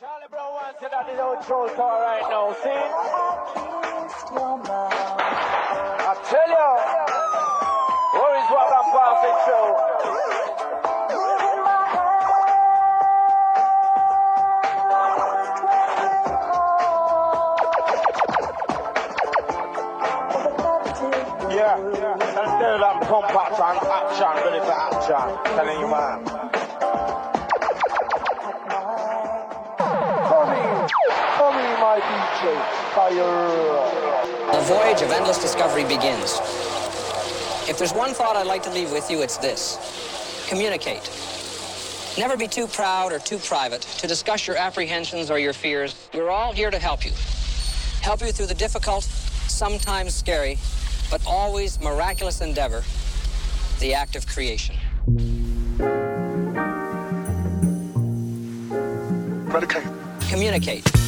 Charlie Brown wants it at show tour right now, see? I tell you, where is what I'm passing through? Yeah, yeah. Let's do that pump action, action, ready for action. Telling you, man. The voyage of endless discovery begins. If there's one thought I'd like to leave with you, it's this communicate. Never be too proud or too private to discuss your apprehensions or your fears. We're all here to help you. Help you through the difficult, sometimes scary, but always miraculous endeavor the act of creation. Medicate. Communicate.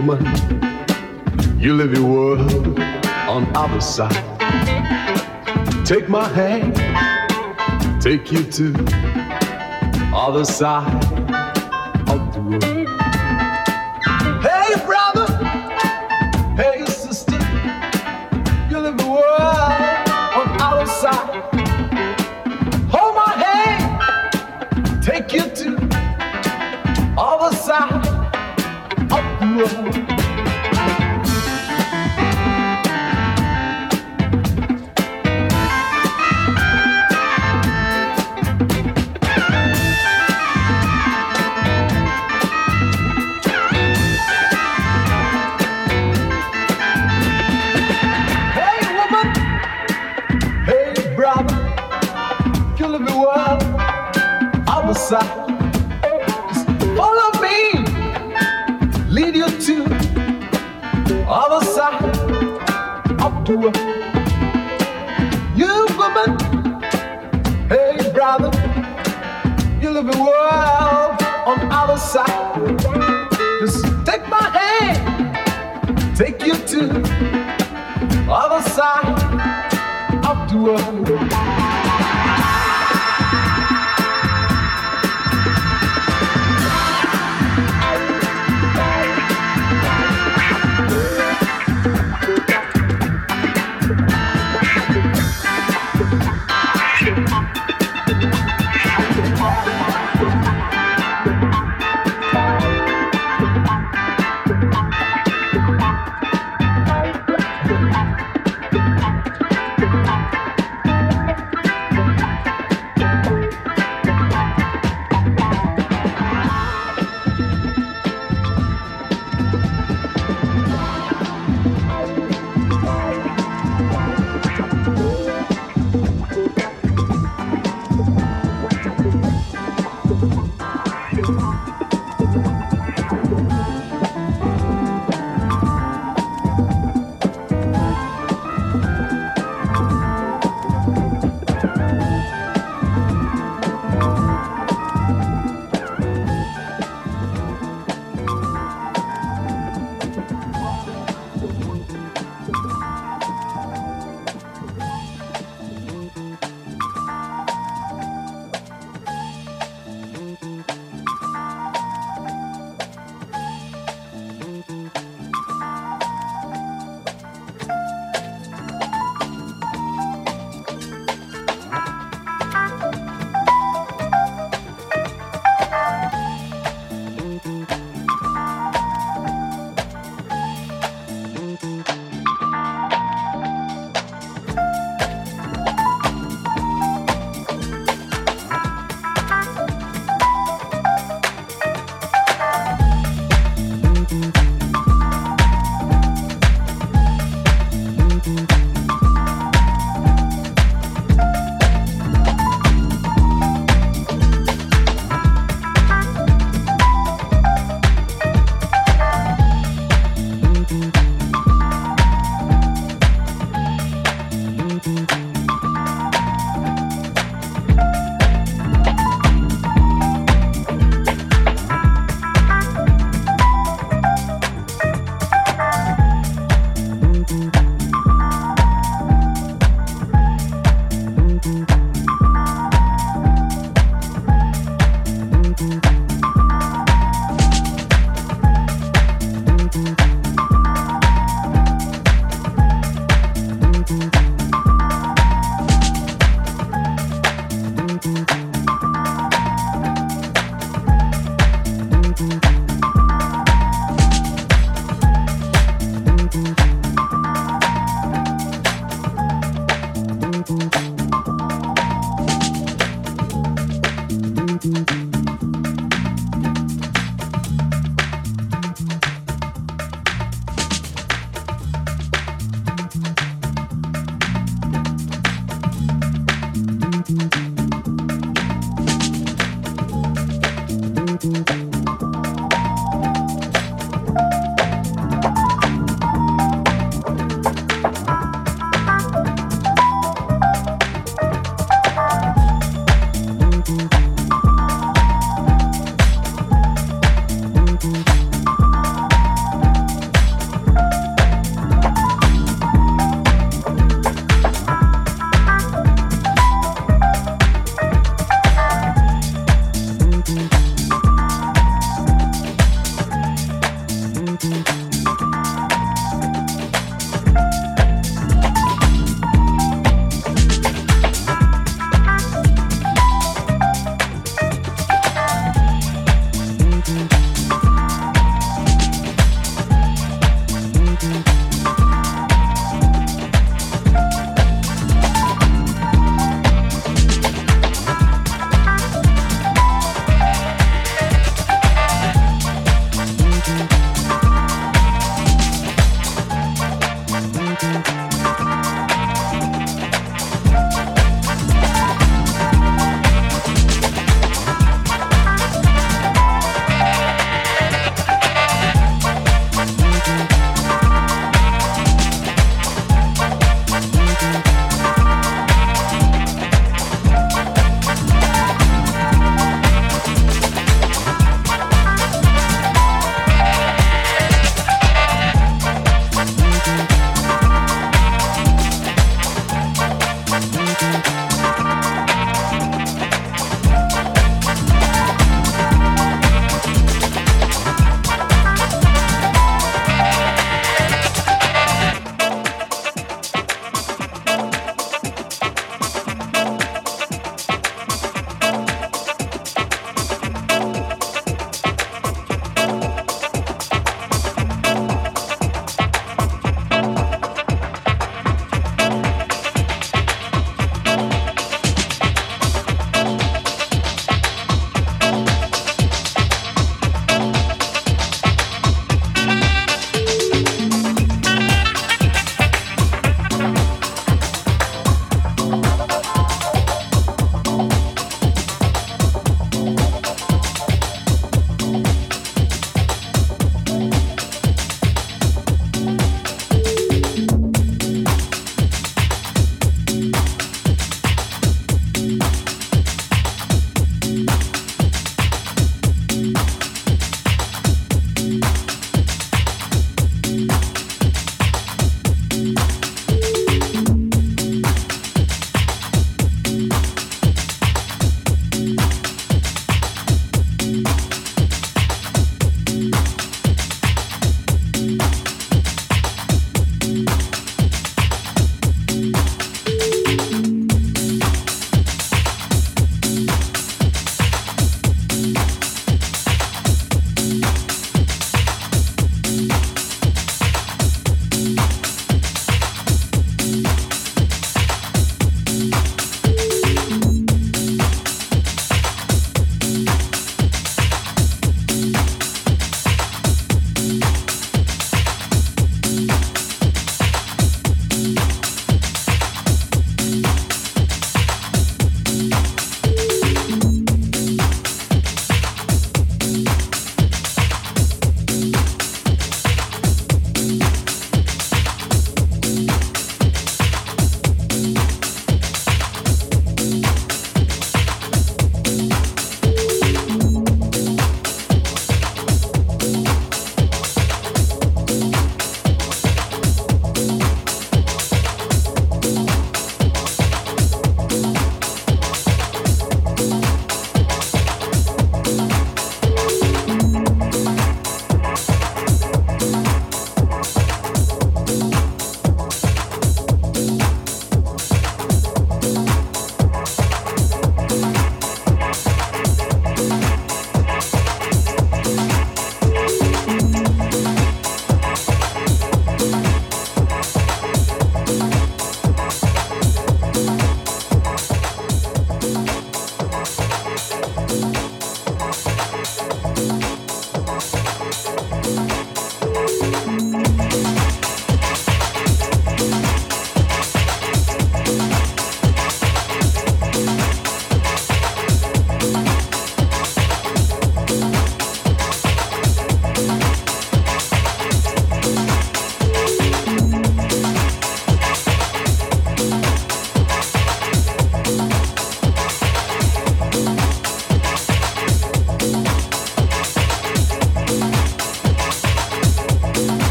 woman. You live your world on other side. Take my hand, take you to other side.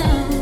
Takes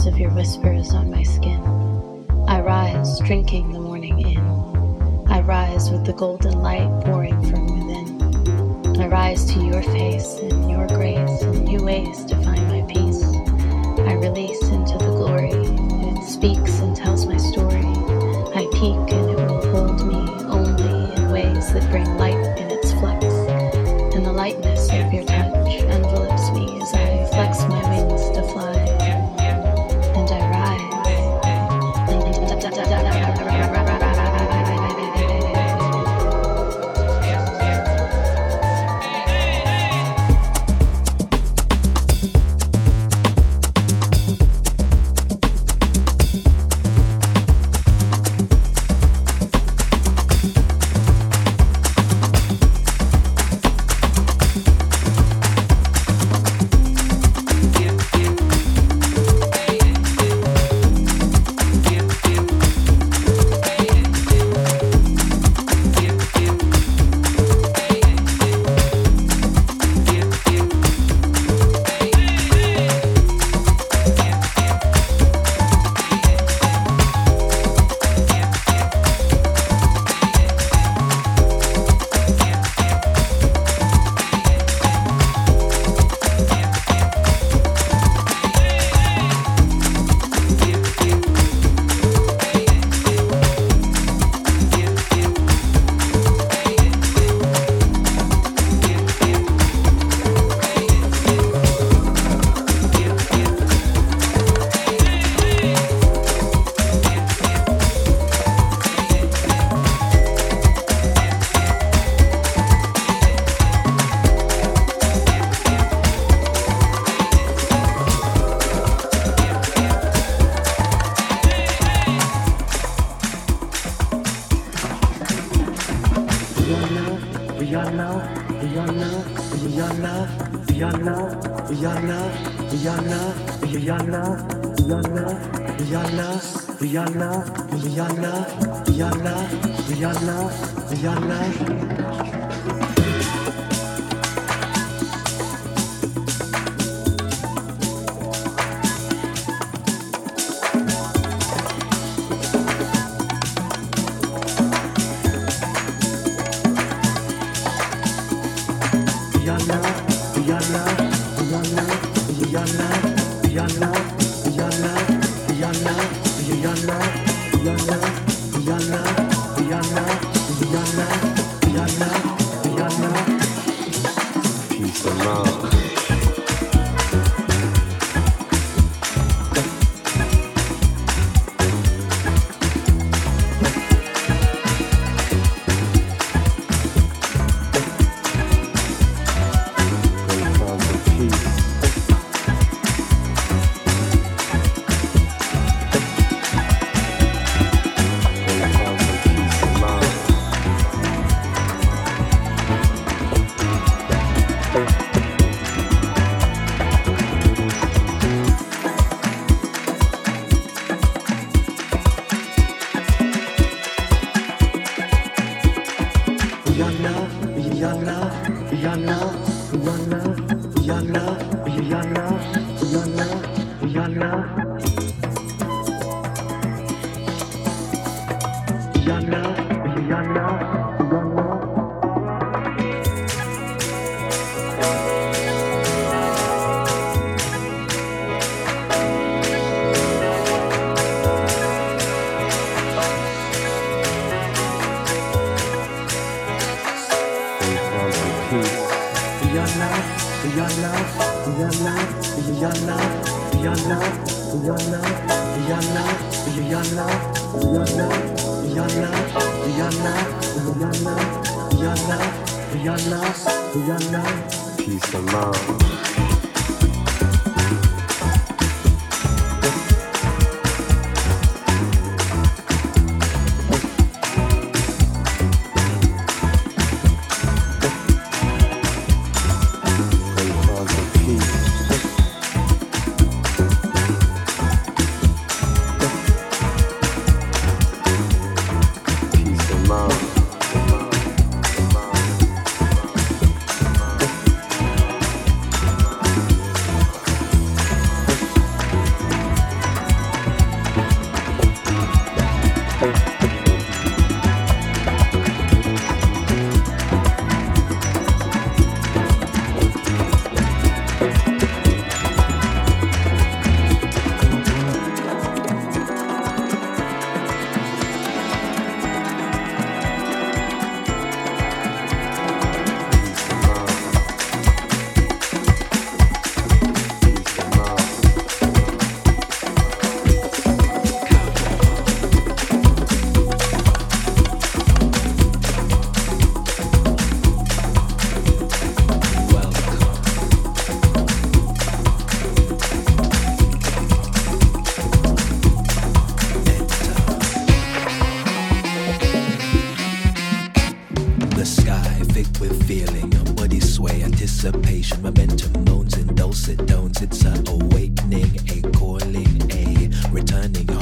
taste of your whispers on my skin. I rise, drinking the morning in. I rise with the golden light pouring from within. I rise to your face and your grace and new ways to find my peace. I release into the glory, and it speaks and tells my story. Cemetery,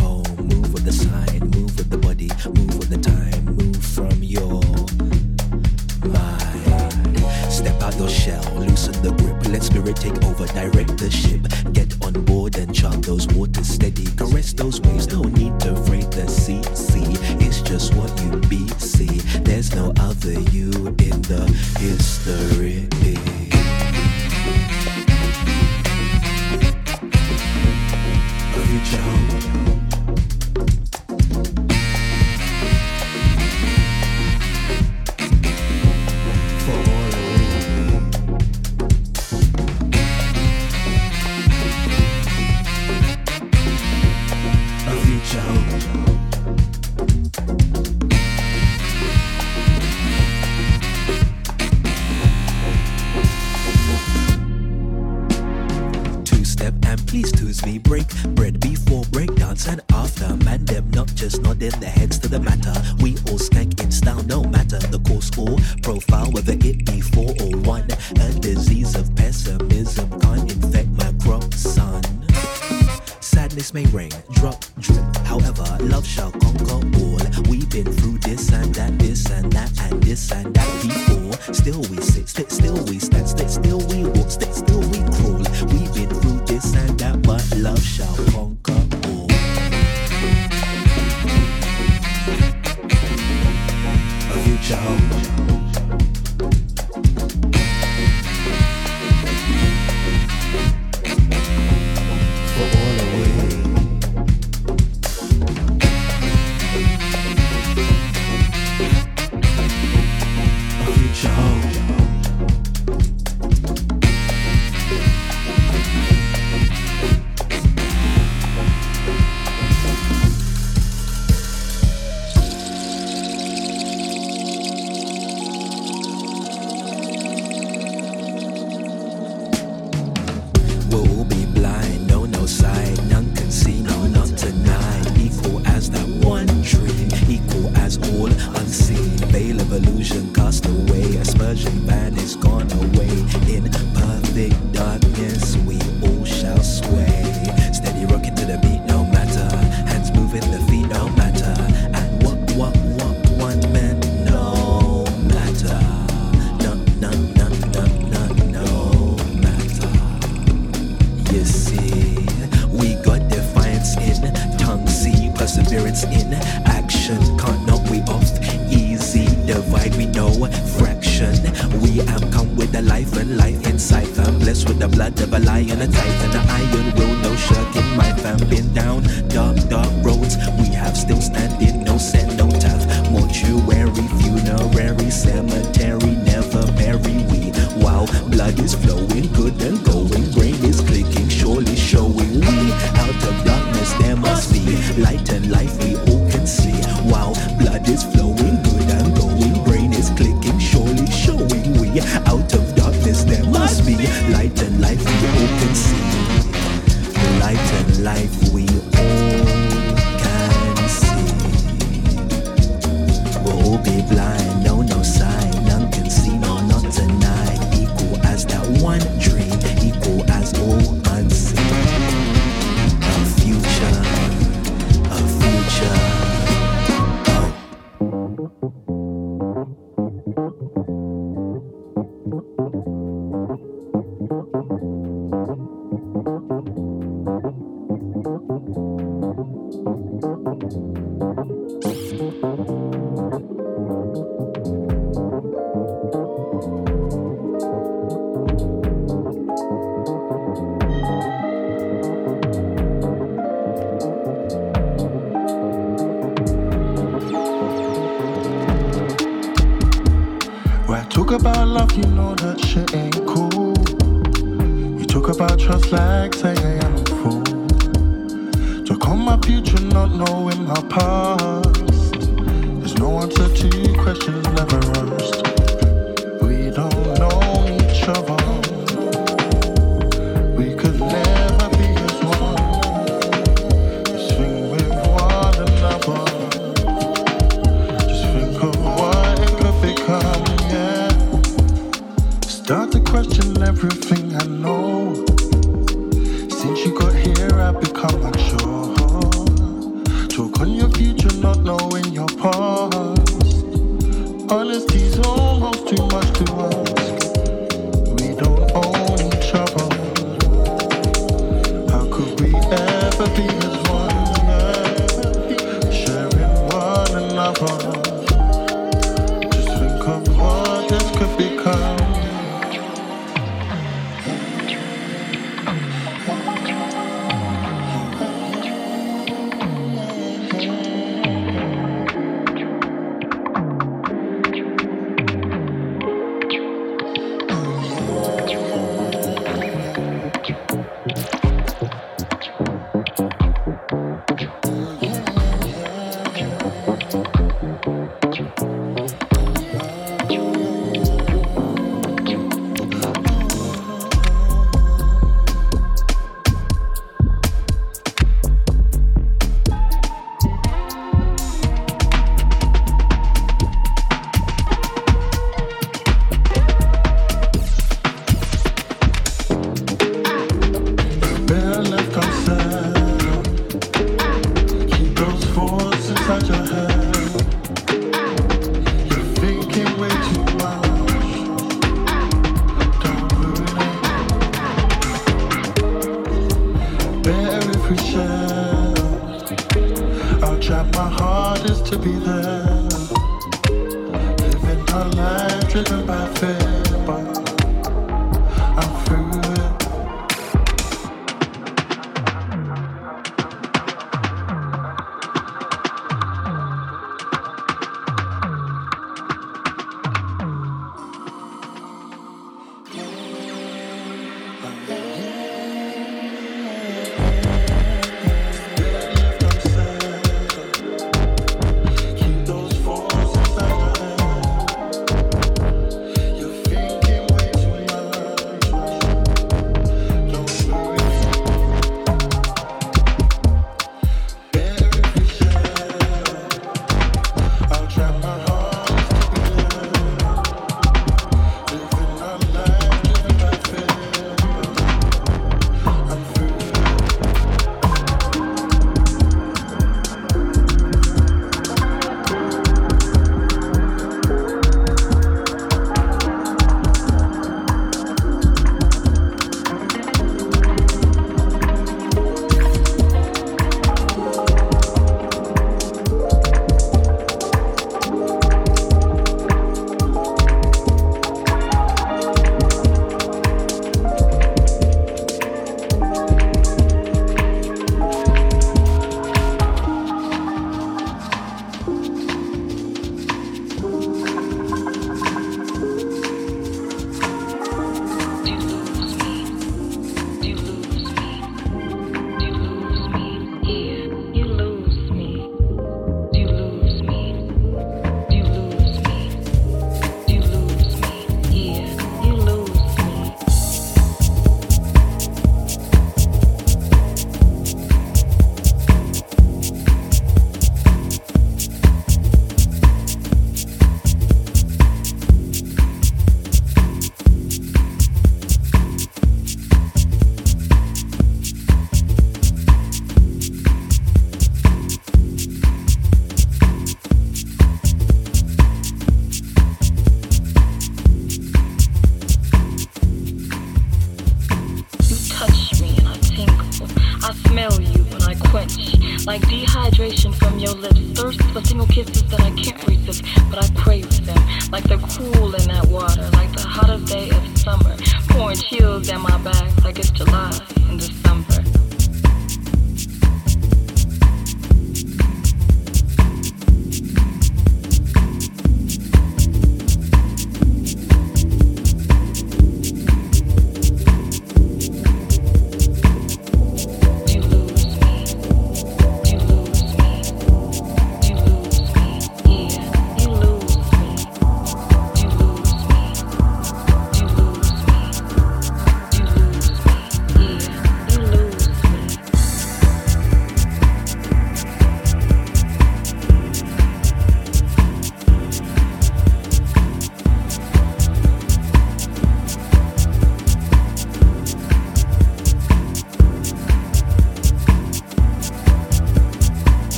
I'm peux pas.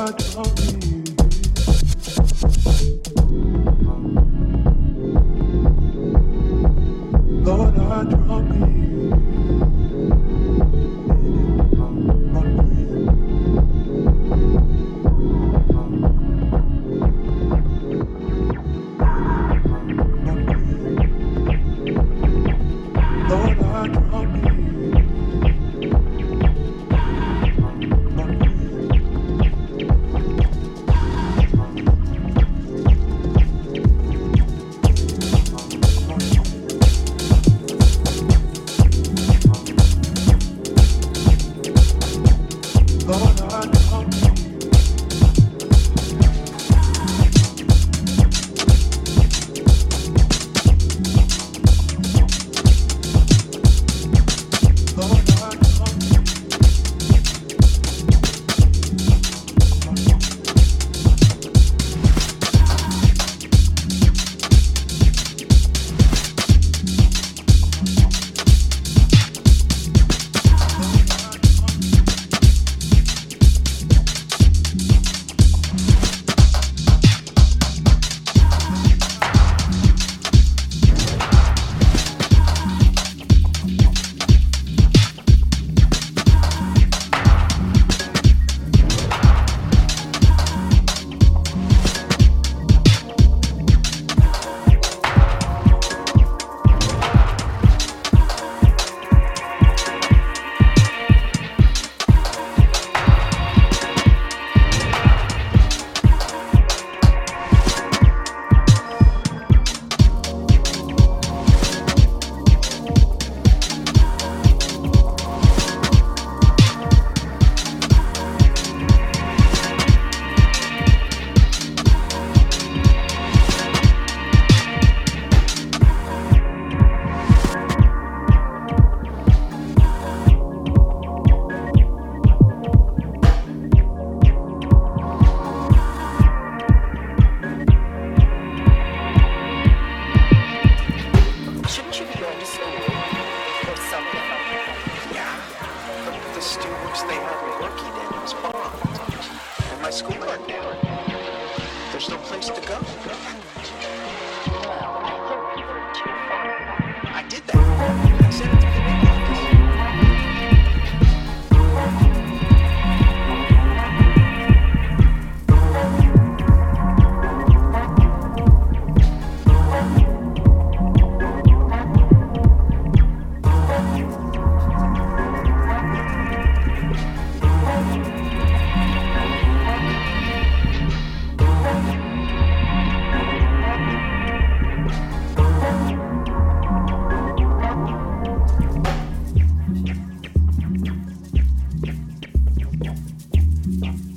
work for me. Yes.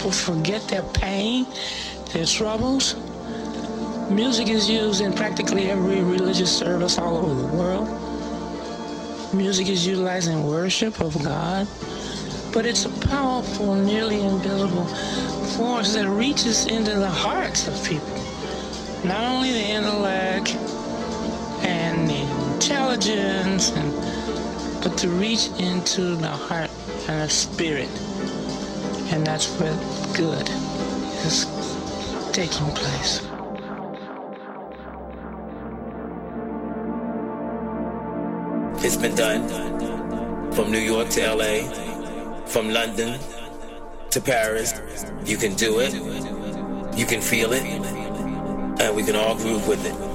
People forget their pain, their troubles. Music is used in practically every religious service all over the world. Music is utilized in worship of God, but it's a powerful, nearly invisible force that reaches into the hearts of people. Not only the intellect and the intelligence, and, but to reach into the heart and the spirit. And that's where good is taking place. It's been done from New York to LA, from London to Paris. You can do it, you can feel it, and we can all groove with it.